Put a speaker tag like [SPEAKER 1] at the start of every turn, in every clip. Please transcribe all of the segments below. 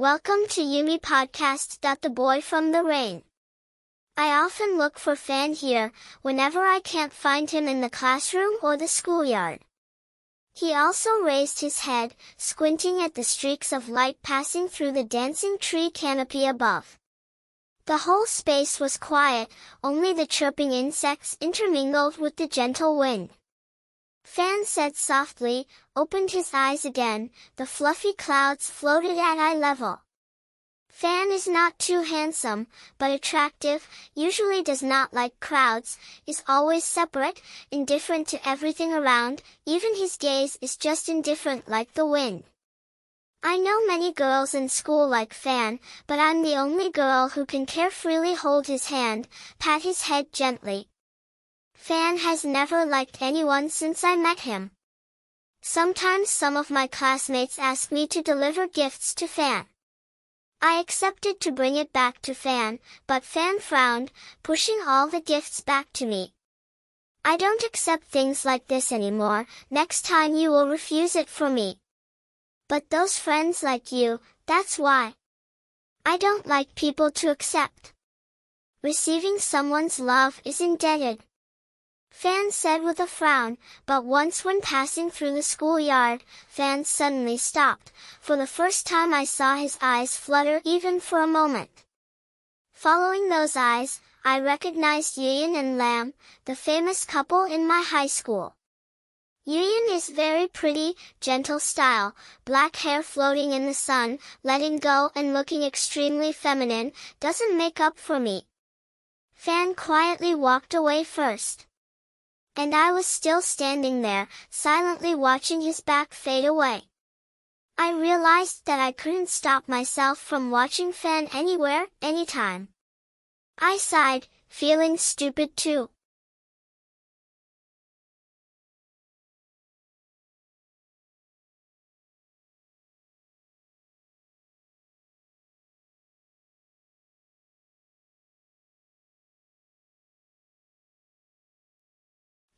[SPEAKER 1] Welcome to Yumi Podcast. The Boy from the Rain. I often look for Fan here, whenever I can't find him in the classroom or the schoolyard. He also raised his head, squinting at the streaks of light passing through the dancing tree canopy above. The whole space was quiet, only the chirping insects intermingled with the gentle wind. Fan said softly, opened his eyes again, the fluffy clouds floated at eye level. Fan is not too handsome, but attractive, usually does not like crowds, is always separate, indifferent to everything around, even his gaze is just indifferent like the wind. I know many girls in school like Fan, but I'm the only girl who can carefreely hold his hand, pat his head gently, Fan has never liked anyone since I met him. Sometimes some of my classmates ask me to deliver gifts to Fan. I accepted to bring it back to Fan, but Fan frowned, pushing all the gifts back to me. I don't accept things like this anymore, next time you will refuse it for me. But those friends like you, that's why. I don't like people to accept. Receiving someone's love is indebted. Fan said with a frown, but once when passing through the schoolyard, Fan suddenly stopped. For the first time I saw his eyes flutter even for a moment. Following those eyes, I recognized Yuyan and Lam, the famous couple in my high school. Yuyan is very pretty, gentle style, black hair floating in the sun, letting go and looking extremely feminine, doesn't make up for me. Fan quietly walked away first. And I was still standing there, silently watching his back fade away. I realized that I couldn't stop myself from watching Fan anywhere, anytime. I sighed, feeling stupid too.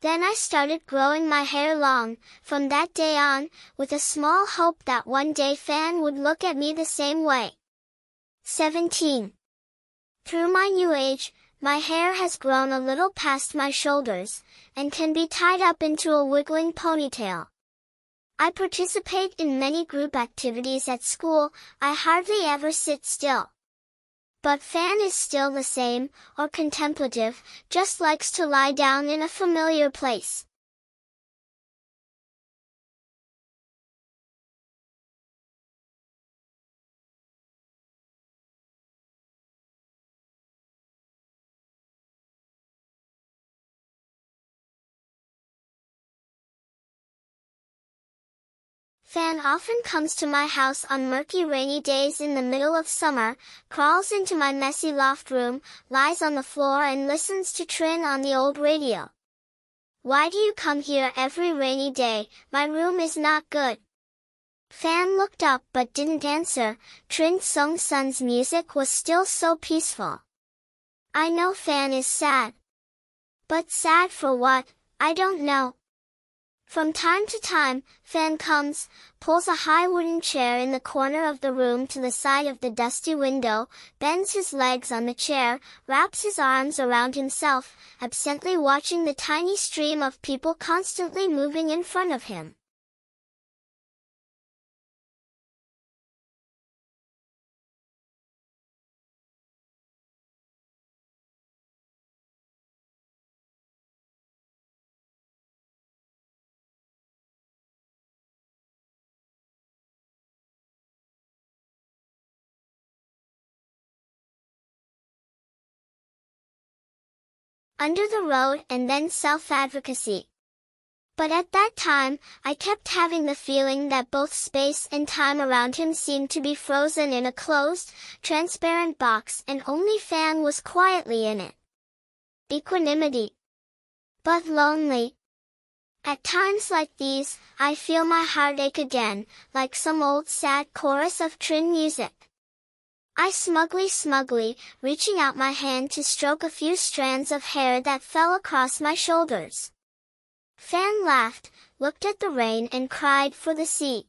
[SPEAKER 1] Then I started growing my hair long, from that day on, with a small hope that one day Fan would look at me the same way. 17. Through my new age, my hair has grown a little past my shoulders, and can be tied up into a wiggling ponytail. I participate in many group activities at school, I hardly ever sit still. But Fan is still the same, or contemplative, just likes to lie down in a familiar place. Fan often comes to my house on murky rainy days in the middle of summer, crawls into my messy loft room, lies on the floor and listens to Trin on the old radio. Why do you come here every rainy day? My room is not good. Fan looked up but didn't answer. Trin Sung Sun's music was still so peaceful. I know Fan is sad. But sad for what? I don't know. From time to time, Fan comes, pulls a high wooden chair in the corner of the room to the side of the dusty window, bends his legs on the chair, wraps his arms around himself, absently watching the tiny stream of people constantly moving in front of him. Under the road and then self-advocacy. But at that time, I kept having the feeling that both space and time around him seemed to be frozen in a closed, transparent box and only Fan was quietly in it. Equanimity. But lonely. At times like these, I feel my heart ache again, like some old sad chorus of Trin music. I smugly smugly, reaching out my hand to stroke a few strands of hair that fell across my shoulders. Fan laughed, looked at the rain and cried for the sea.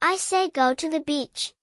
[SPEAKER 1] I say go to the beach.